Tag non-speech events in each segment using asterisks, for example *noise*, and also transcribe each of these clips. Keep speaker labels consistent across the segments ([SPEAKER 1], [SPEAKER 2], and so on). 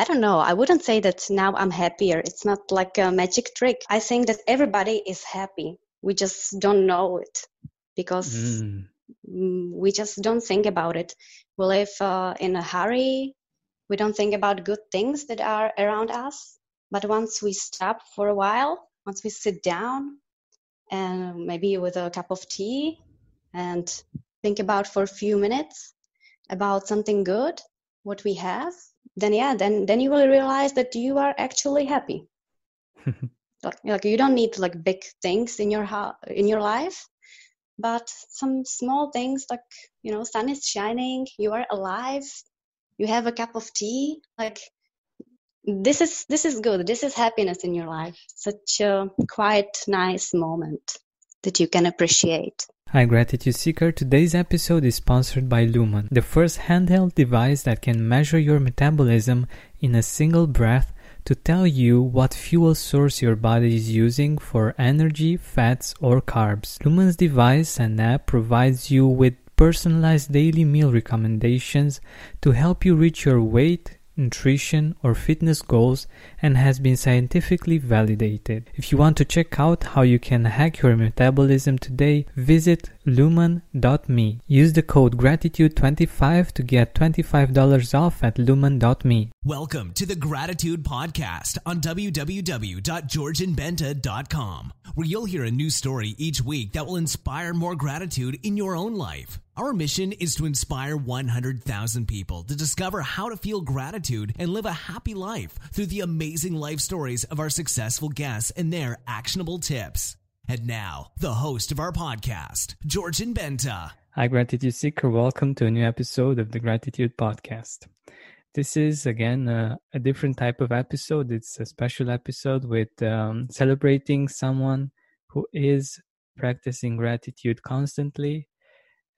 [SPEAKER 1] I don't know. I wouldn't say that now I'm happier. It's not like a magic trick. I think that everybody is happy. We just don't know it because mm. we just don't think about it. We live uh, in a hurry. We don't think about good things that are around us. But once we stop for a while, once we sit down and maybe with a cup of tea and think about for a few minutes about something good, what we have, then yeah then then you will realize that you are actually happy. *laughs* Like, like you don't need like big things in your ha- in your life but some small things like you know sun is shining you are alive you have a cup of tea like this is this is good this is happiness in your life. Such a quite nice moment that you can appreciate
[SPEAKER 2] Hi Gratitude Seeker, today's episode is sponsored by Lumen, the first handheld device that can measure your metabolism in a single breath to tell you what fuel source your body is using for energy, fats, or carbs. Lumen's device and app provides you with personalized daily meal recommendations to help you reach your weight, nutrition, or fitness goals and has been scientifically validated. If you want to check out how you can hack your metabolism today, visit lumen.me. Use the code gratitude25 to get $25 off at lumen.me.
[SPEAKER 3] Welcome to the Gratitude Podcast on www.georgianbenta.com, where you'll hear a new story each week that will inspire more gratitude in your own life. Our mission is to inspire 100,000 people to discover how to feel gratitude and live a happy life through the amazing life stories of our successful guests and their actionable tips. And now, the host of our podcast, Georgian Benta.
[SPEAKER 2] Hi, Gratitude Seeker. Welcome to a new episode of the Gratitude Podcast. This is again a, a different type of episode. It's a special episode with um, celebrating someone who is practicing gratitude constantly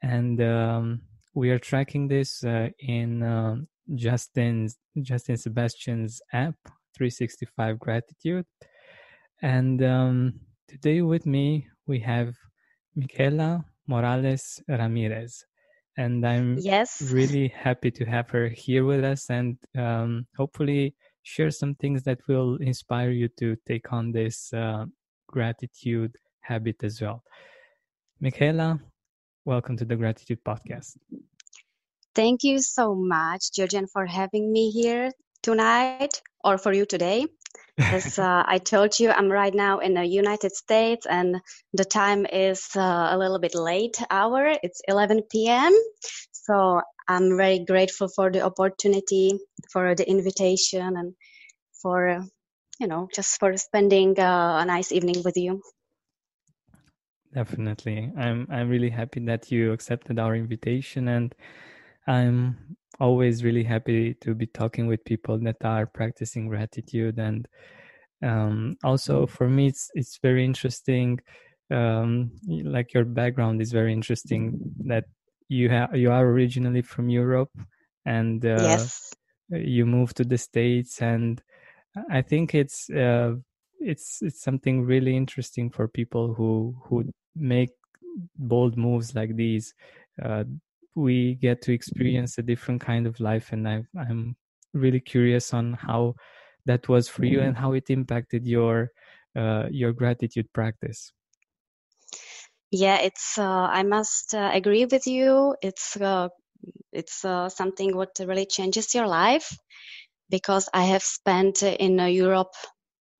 [SPEAKER 2] and um, we are tracking this uh, in uh, Justin's Justin Sebastian's app 365 Gratitude. And um, today with me we have Michaela Morales Ramirez, and I'm
[SPEAKER 1] yes
[SPEAKER 2] really happy to have her here with us and um, hopefully share some things that will inspire you to take on this uh, gratitude habit as well. Michaela, Welcome to the Gratitude Podcast.
[SPEAKER 1] Thank you so much, Georgian, for having me here tonight or for you today. *laughs* As uh, I told you, I'm right now in the United States and the time is uh, a little bit late hour. It's 11 p.m. So I'm very grateful for the opportunity, for the invitation, and for, you know, just for spending uh, a nice evening with you.
[SPEAKER 2] Definitely. I'm I'm really happy that you accepted our invitation and I'm always really happy to be talking with people that are practicing gratitude and um, also for me it's it's very interesting um, like your background is very interesting that you have you are originally from Europe and uh,
[SPEAKER 1] yes.
[SPEAKER 2] you moved to the states and I think it's uh, it's it's something really interesting for people who who make bold moves like these, uh, we get to experience a different kind of life. And I, I'm really curious on how that was for you and how it impacted your uh, your gratitude practice.
[SPEAKER 1] Yeah, it's. Uh, I must uh, agree with you. It's uh, it's uh, something what really changes your life because I have spent in Europe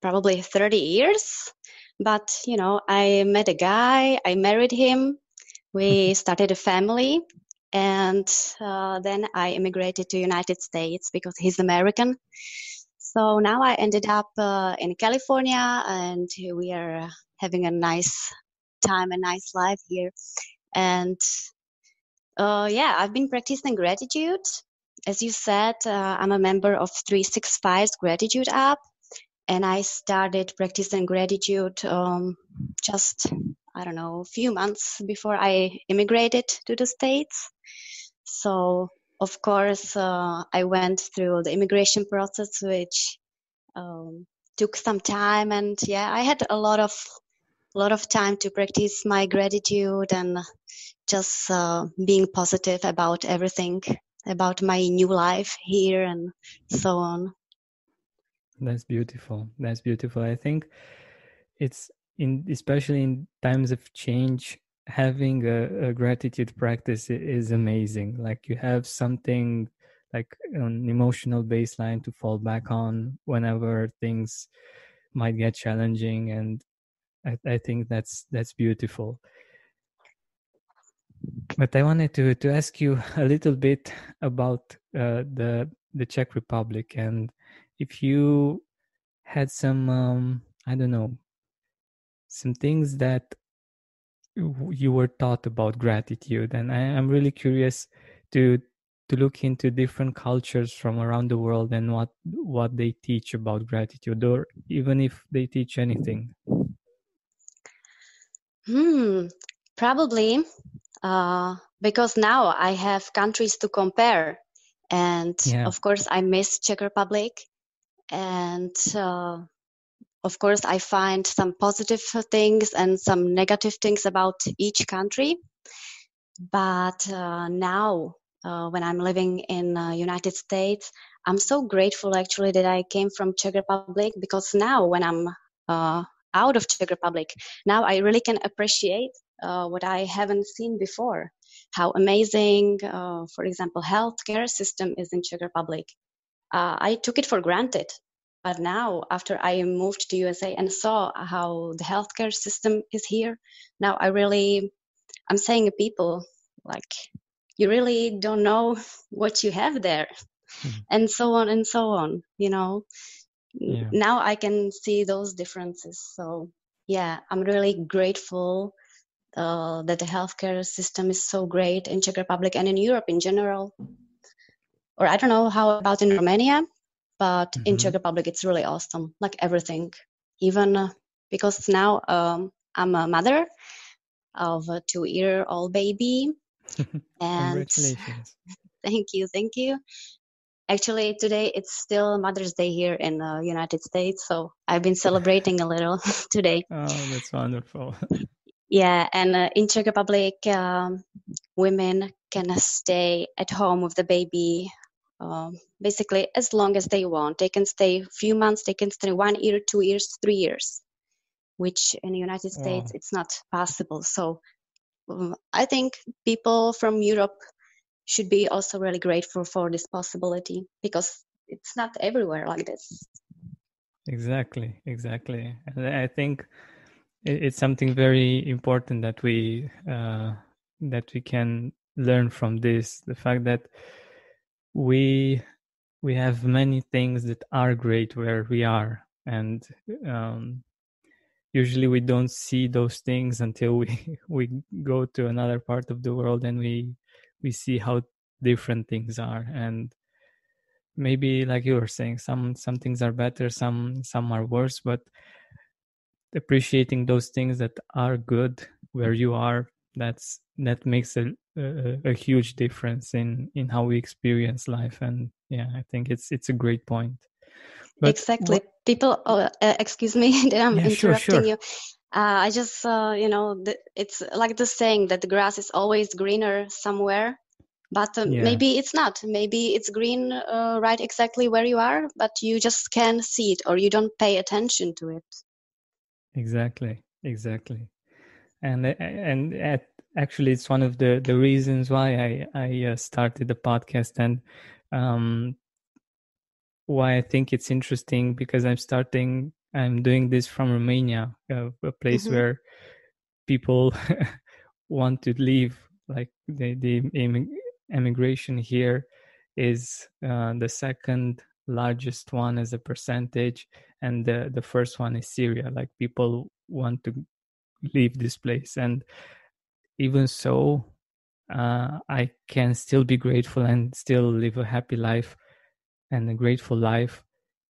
[SPEAKER 1] probably 30 years but, you know, I met a guy, I married him, we mm-hmm. started a family, and uh, then I immigrated to United States because he's American. So now I ended up uh, in California, and we are having a nice time, a nice life here. And uh, yeah, I've been practicing gratitude. As you said, uh, I'm a member of 365's gratitude app and I started practicing gratitude um, just I don't know a few months before I immigrated to the states. So of course uh, I went through the immigration process, which um, took some time, and yeah, I had a lot of a lot of time to practice my gratitude and just uh, being positive about everything about my new life here and so on
[SPEAKER 2] that's beautiful. That's beautiful. I think it's in especially in times of change having a, a, gratitude practice is amazing. Like you have something like an emotional baseline to fall back on whenever things might get challenging and I, I think that's that's beautiful. But i wanted to to ask you *laughs* a little bit about uh, the the czech republic and if you had some um, i don't know some things that you were taught about gratitude and I, am really curious to to look into different cultures from around the world and what what they teach about gratitude or even if they teach anything
[SPEAKER 1] hmm probably uh, because now i have countries to compare and yeah. of course i miss czech republic and uh, of course, I find some positive things and some negative things about each country. But uh, now, uh, when I'm living in uh, United States, I'm so grateful actually that I came from Czech Republic because now, when I'm uh, out of Czech Republic, now I really can appreciate uh, what I haven't seen before. How amazing, uh, for example, healthcare system is in Czech Republic. I took it for granted but now, after I moved to USA and saw how the healthcare system is here, now I really, I'm saying to people like, you really don't know what you have there, mm-hmm. and so on and so on. You know, yeah. now I can see those differences. So yeah, I'm really grateful uh, that the healthcare system is so great in Czech Republic and in Europe in general. Or I don't know how about in Romania, but mm-hmm. in Czech Republic, it's really awesome. Like everything, even uh, because now um, I'm a mother of a two-year-old baby, *laughs*
[SPEAKER 2] and *laughs*
[SPEAKER 1] thank you, thank you. Actually, today it's still Mother's Day here in the United States, so I've been celebrating a little *laughs* today.
[SPEAKER 2] Oh, that's wonderful.
[SPEAKER 1] yeah, and uh, in Czech Republic, um, women can stay at home with the baby um, basically as long as they want. They can stay a few months, they can stay one year, two years, three years, which in the United States wow. it's not possible. So um, I think people from Europe should be also really grateful for this possibility because it's not everywhere like this.
[SPEAKER 2] Exactly, exactly. And I think it's something very important that we uh, that we can learn from this. The fact that we we have many things that are great where we are and um, usually we don't see those things until we *laughs* we go to another part of the world and we we see how different things are. And maybe like you were saying some some things are better some some are worse but appreciating those things that are good where you are that's that makes a, a, a huge difference in in how we experience life. And yeah i think it's it's a great point.
[SPEAKER 1] But exactly. what, people oh, uh, excuse me *laughs* that i'm yeah, interrupting sure, sure. you. Uh, i just uh, you know the, it's like the saying that the grass is always greener somewhere but um, yeah. maybe it's not. Maybe it's green uh, right exactly where you are but you just can't see it or you don't pay attention to it.
[SPEAKER 2] Exactly exactly. And and at, actually it's one of the the reasons why I I uh, started the podcast and um, why I think it's interesting because I'm starting I'm doing this from Romania, uh, a place mm-hmm. where people *laughs* want to leave. Like the the immigration here is uh, the second largest one as a percentage, and the the first one is Syria. Like people want to leave this place and even so uh, i can still be grateful and still live a happy life and a grateful life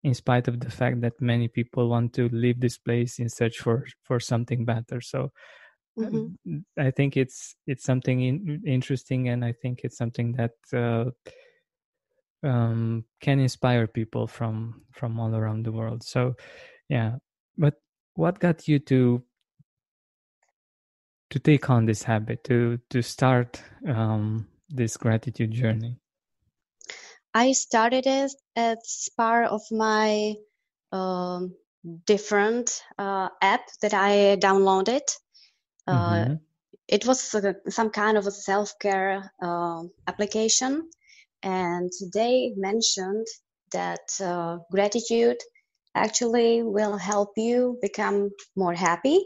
[SPEAKER 2] in spite of the fact that many people want to leave this place in search for for something better so mm-hmm. i think it's it's something in, interesting and i think it's something that uh, um, can inspire people from from all around the world so yeah but what got you to to take on this habit to to start um, this gratitude journey
[SPEAKER 1] i started it as part of my um, different uh, app that I downloaded. Uh, mm-hmm. It was uh, some kind of a self care uh, application, and they mentioned that uh, gratitude actually will help you become more happy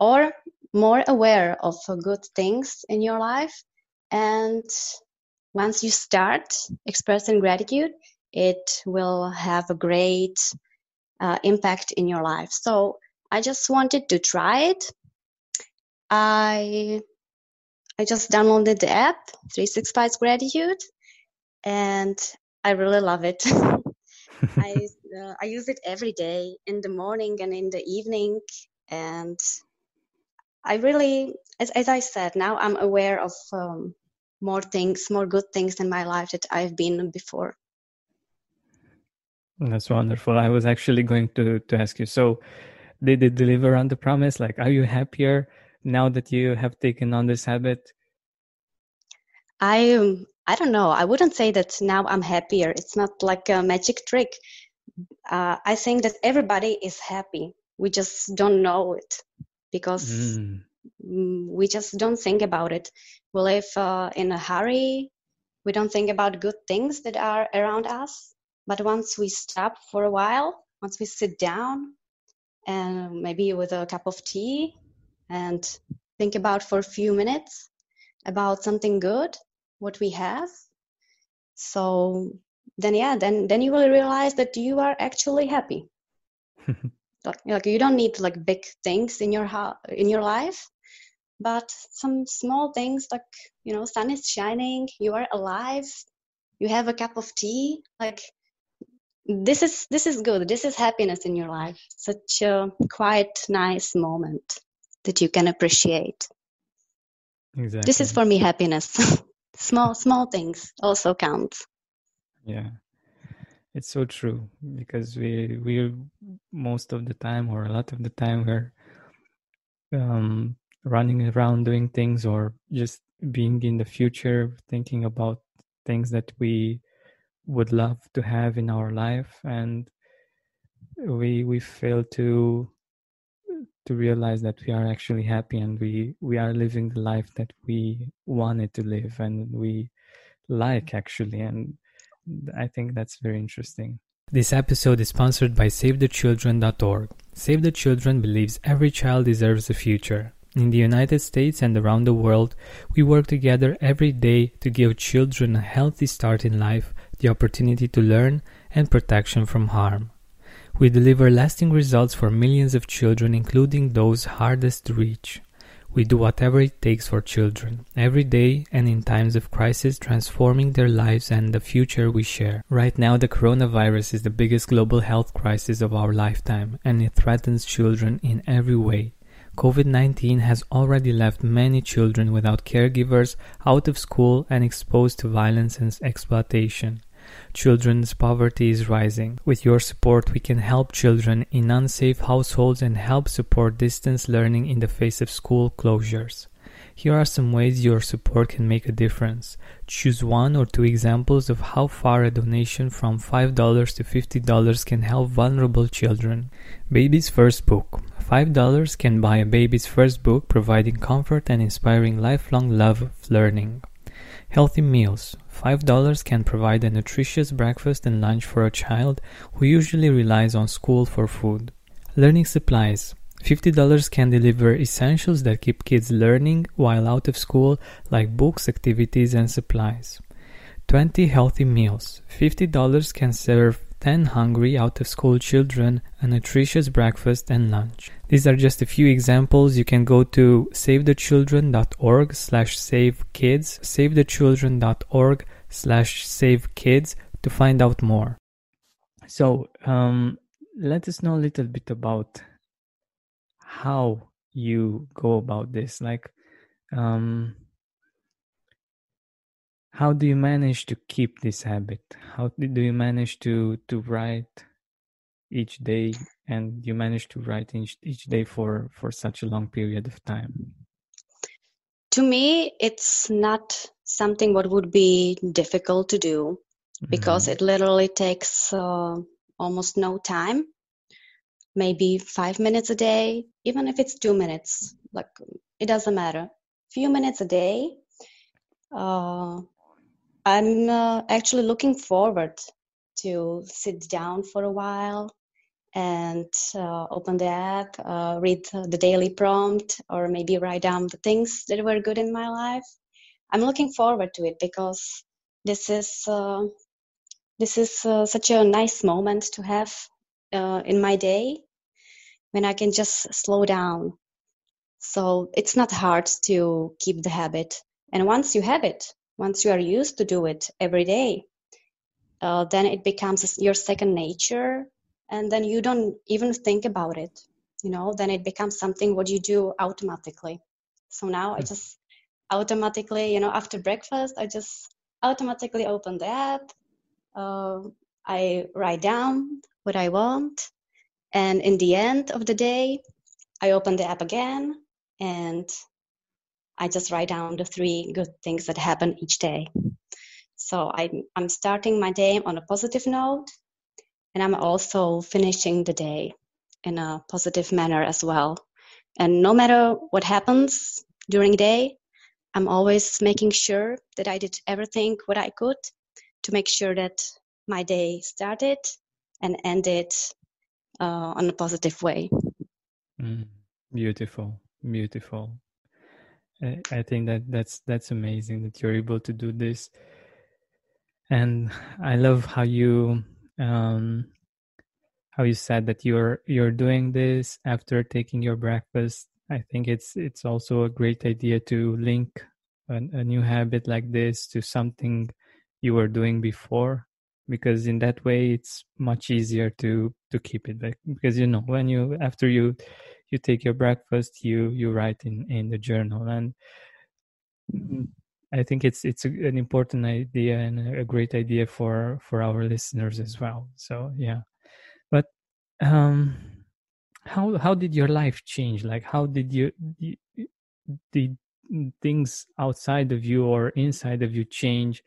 [SPEAKER 1] or more aware of good things in your life. And once you start expressing gratitude, it will have a great uh, impact in your life. So I just wanted to try it. I I just downloaded the app 365 Gratitude, and I really love it. *laughs* I uh, I use it every day in the morning and in the evening, and I really, as as I said, now I'm aware of um, more things, more good things in my life that I've been before.
[SPEAKER 2] That's wonderful. I was actually going to to ask you. So, did they deliver on the promise? Like, are you happier now that you have taken on this habit?
[SPEAKER 1] I um, I don't know. I wouldn't say that now I'm happier. It's not like a magic trick. Uh, I think that everybody is happy. We just don't know it because mm. we just don't think about it. We live uh, in a hurry. We don't think about good things that are around us but once we stop for a while, once we sit down and maybe with a cup of tea and think about for a few minutes about something good, what we have. So then yeah, then then you will realize that you are actually happy. *laughs* like, like you don't need like big things in your ha- in your life, but some small things like you know sun is shining, you are alive, you have a cup of tea, like this is this is good this is happiness in your life. Such a quite nice moment that you can appreciate. Exactly this is for me happiness. *laughs* Small small things also count.
[SPEAKER 2] Yeah it's so true because we we most of the time or a lot of the time we're um running around doing things or just being in the future thinking about things that we would love to have in our life. And we we fail to to realize that we are actually happy and we we are living the life that we wanted to live and we like actually. And i think that's very interesting this episode is sponsored by SaveTheChildren.org. Save the Children believes every child deserves a future. In the United States and around the world, we work together every day to give children a healthy start in life the opportunity to learn, and protection from harm. We deliver lasting results for millions of children, including those hardest to reach. We do whatever it takes for children, every day and in times of crisis, transforming their lives and the future we share. Right now, the coronavirus is the biggest global health crisis of our lifetime, and it threatens children in every way. COVID 19 has already left many children without caregivers, out of school, and exposed to violence and exploitation. Children's poverty is rising. With your support, we can help children in unsafe households and help support distance learning in the face of school closures. Here are some ways your support can make a difference. Choose one or two examples of how far a donation from $5 to $50 can help vulnerable children. Baby's First Book $5 can buy a baby's first book, providing comfort and inspiring lifelong love of learning. Healthy Meals $5 can provide a nutritious breakfast and lunch for a child who usually relies on school for food. Learning Supplies $50 can deliver essentials that keep kids learning while out of school, like books, activities, and supplies. 20 healthy meals. $50 can serve 10 hungry out of school children a nutritious breakfast and lunch. These are just a few examples. You can go to savethechildren.org slash save kids, savethechildren.org slash save kids to find out more. So, um, let us know a little bit about how you go about this. Like, um, how do you manage to keep this habit? How do you manage to to write each day and you manage to write each, each day for for such a long period of time?
[SPEAKER 1] To me it's not something what would be difficult to do because mm-hmm. it literally takes uh, almost no time. Maybe five minutes a day even if it's two minutes like it doesn't matter. Few minutes a day uh, i'm uh, actually looking forward to sit down for a while and uh, open the app, uh, read the daily prompt, or maybe write down the things that were good in my life. I'm looking forward to it because this is uh, this is uh, such a nice moment to have uh, in my day when I can just slow down. So it's not hard to keep the habit, and once you have it, once you are used to do it every day, uh, then it becomes your second nature and then you don't even think about it you know then it becomes something what you do automatically so now i hmm. just automatically you know after breakfast i just automatically open the app uh, i write down what i want and in the end of the day i open the app again and i just write down the three good things that happen each day so I'm, I'm starting my day on a positive note and I'm also finishing the day in a positive manner as well. And no matter what happens during the day, I'm always making sure that I did everything what I could to make sure that my day started and ended uh, on a positive way.
[SPEAKER 2] Mm, beautiful, beautiful. I, think that that's that's amazing that you're able to do this, and I love how you um, how you said that you're you're doing this after taking your breakfast. I think it's it's also a great idea to link a, a new habit like this to something you were doing before because in that way it's much easier to to keep it back because you know when you after you you take your breakfast you you write in in the journal and mm, I think it's it's an important idea and a great idea for for our listeners as well. So yeah, but um, how how did your life change? Like how did you did things outside of you or inside of you change?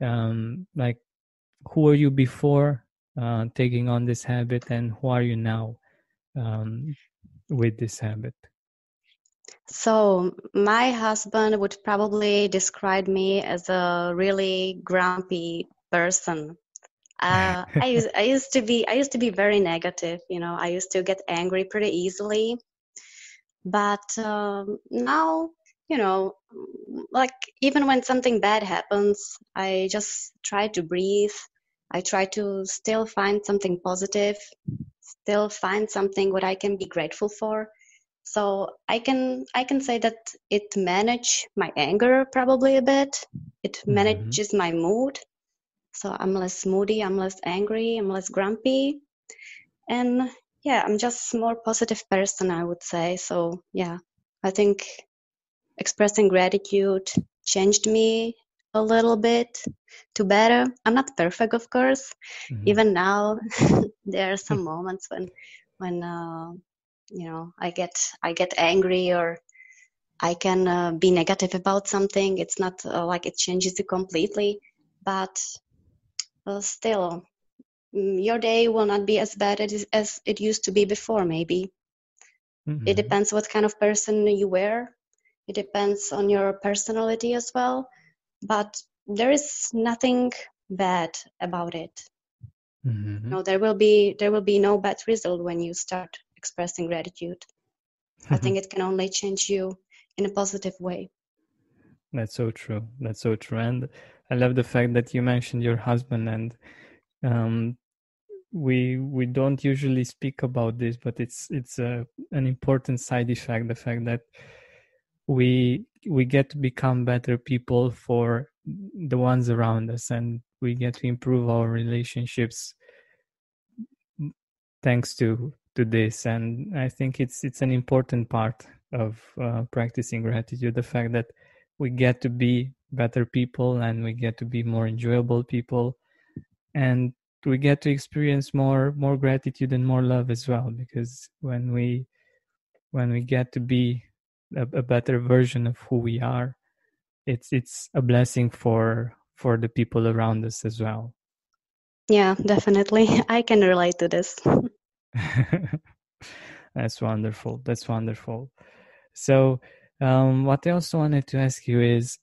[SPEAKER 2] Um, like who were you before uh, taking on this habit, and who are you now um, with this habit?
[SPEAKER 1] So, my husband would probably describe me as a really grumpy person. *laughs* Uh, I used I used to be I used to be very negative. You know, I used to get angry pretty easily, but um, now you know, like even when something bad happens, I just try to breathe. I try to still find something positive, still find something what I can be grateful for. So i can i can say that it manage my anger probably a bit. It mm-hmm. manages my mood. So i'm less moody i'm less angry i'm less grumpy. And yeah i'm just more positive person i would say. So yeah i think expressing gratitude changed me a little bit to better. I'm not perfect of course. Mm-hmm. even now *laughs* there are some *laughs* moments when when uh, you know i get i get angry or i can uh, be negative about something. It's not uh, like it changes you completely. But uh, still mm, your day will not be as bad as, as it used to be before maybe. Mm-hmm. it depends what kind of person you were. It depends on your personality as well but there is nothing bad about it mm-hmm. no there will be there will be no bad result when you start expressing gratitude. Mm-hmm. I think it can only change you in a positive way.
[SPEAKER 2] That's so true. That's so true. And I love the fact that you mentioned your husband and um, we we don't usually speak about this, but it's it's a, an important side effect. The fact that we we get to become better people for the ones around us, and we get to improve our relationships thanks to to this. And i think it's it's an important part of uh, practicing gratitude the fact that we get to be better people and we get to be more enjoyable people. And we get to experience more more gratitude and more love as well because when we when we get to be a, a better version of who we are it's it's a blessing for for the people around us as well
[SPEAKER 1] Yeah, definitely. I can relate to this. *laughs*
[SPEAKER 2] That's wonderful. That's wonderful. So, um, what I also wanted to ask you is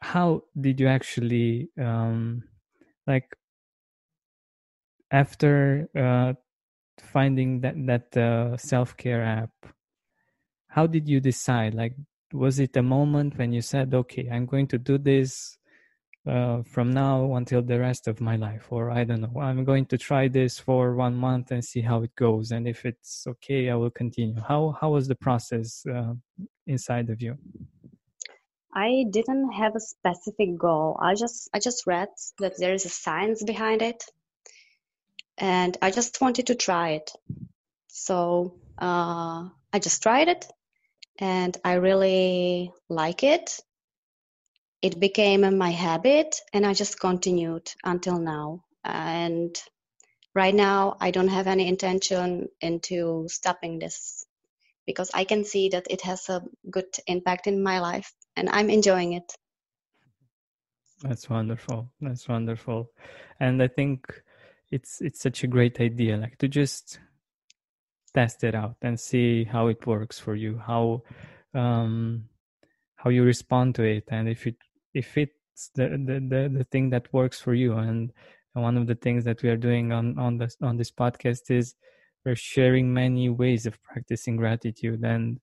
[SPEAKER 2] how did you actually um, like after uh, finding that that uh, self-care app how did you decide? Like was it a moment when you said okay i'm going to do this uh, from now until the rest of my life or i don't know i'm going to try this for one month and see how it goes and if it's okay i will continue. How how was the process uh, inside of you?
[SPEAKER 1] I didn't have a specific goal. I just i just read that there is a science behind it and i just wanted to try it. So uh, i just tried it and i really like it. It became my habit and i just continued until now. And right now i don't have any intention into stopping this because i can see that it has a good impact in my life and i'm enjoying it.
[SPEAKER 2] That's wonderful. That's wonderful. And i think it's it's such a great idea like to just test it out and see how it works for you how um how you respond to it and if it if it's the, the the the thing that works for you. And one of the things that we are doing on on this on this podcast is we're sharing many ways of practicing gratitude. And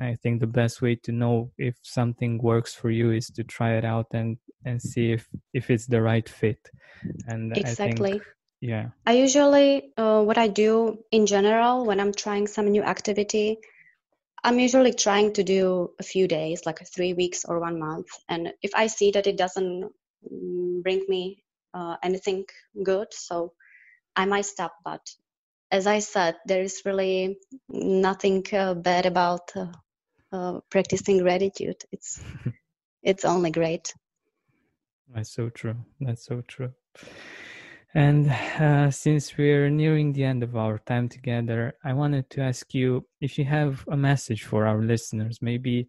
[SPEAKER 2] i think the best way to know if something works for you is to try it out and and see if if it's the right fit. And
[SPEAKER 1] exactly
[SPEAKER 2] yeah
[SPEAKER 1] i usually uh, what i do in general when i'm trying some new activity I'm usually trying to do a few days, like three weeks or one month. And if I see that it doesn't mm, bring me uh, anything good, so I might stop. But as I said, there is really nothing uh, bad about uh, uh practicing gratitude. It's *laughs* it's only great.
[SPEAKER 2] That's so true. That's so true. And uh, since we're nearing the end of our time together, I wanted to ask you if you have a message for our listeners. Maybe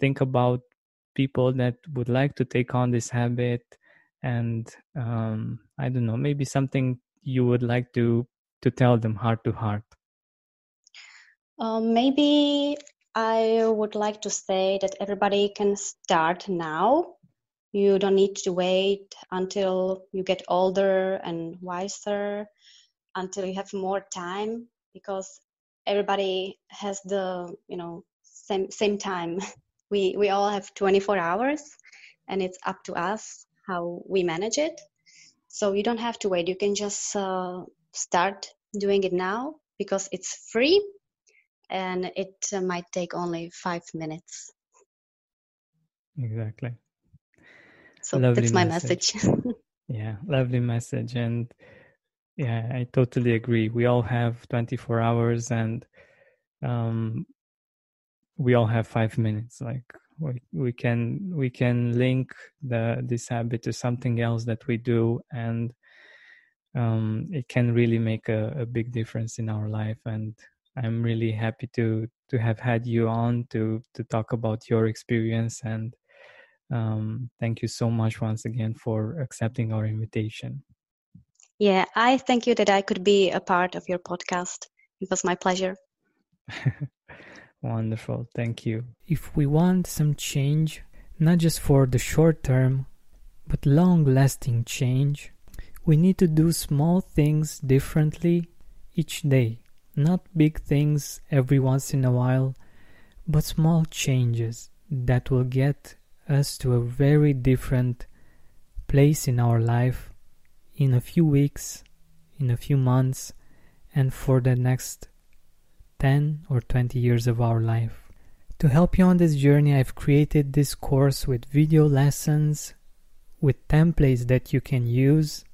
[SPEAKER 2] think about people that would like to take on this habit, and um, I don't know, maybe something you would like to to tell them heart to heart.
[SPEAKER 1] Uh, maybe I would like to say that everybody can start now you don't need to wait until you get older and wiser, until you have more time, because everybody has the you know same same time. *laughs* We we all have 24 hours, and it's up to us how we manage it. So you don't have to wait. You can just uh, start doing it now because it's free and it uh, might take only five minutes.
[SPEAKER 2] Exactly.
[SPEAKER 1] So lovely that's my message. message. *laughs*
[SPEAKER 2] yeah, lovely message. And yeah, I totally agree. We all have 24 hours and um, we all have five minutes. Like we, we can we can link the this habit to something else that we do and um, it can really make a, a big difference in our life and i'm really happy to to have had you on to to talk about your experience and um, thank you so much once again for accepting our invitation.
[SPEAKER 1] Yeah, I thank you that I could be a part of your podcast. It was my pleasure. *laughs*
[SPEAKER 2] Wonderful. Thank you. If we want some change, not just for the short term, but long lasting change, we need to do small things differently each day. Not big things every once in a while, but small changes that will get us to a very different place in our life in a few weeks, in a few months, and for the next 10 or 20 years of our life. To help you on this journey, I've created this course with video lessons, with templates that you can use,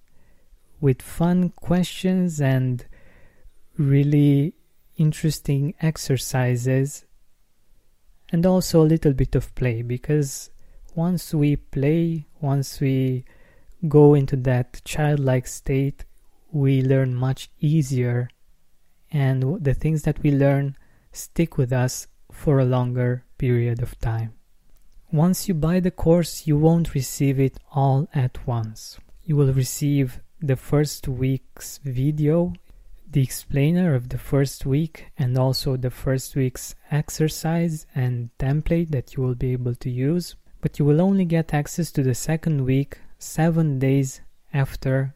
[SPEAKER 2] with fun questions and really interesting exercises, and also a little bit of play because once we play, once we go into that childlike state, we learn much easier, and the things that we learn stick with us for a longer period of time. Once you buy the course, you won't receive it all at once. You will receive the first week's video, the explainer of the first week, and also the first week's exercise and template that you will be able to use. But you will only get access to the second week seven days after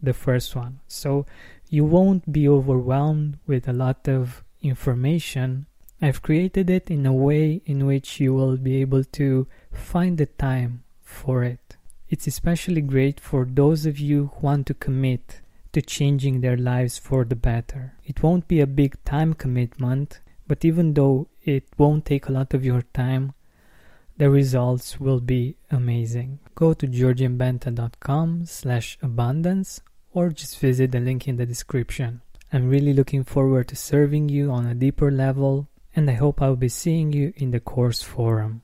[SPEAKER 2] the first one. So you won't be overwhelmed with a lot of information. I've created it in a way in which you will be able to find the time for it. It's especially great for those of you who want to commit to changing their lives for the better. It won't be a big time commitment, but even though it won't take a lot of your time, the results will be amazing. Go to georgianbenta.com slash abundance or just visit the link in the description. I'm really looking forward to serving you on a deeper level and I hope I'll be seeing you in the course forum.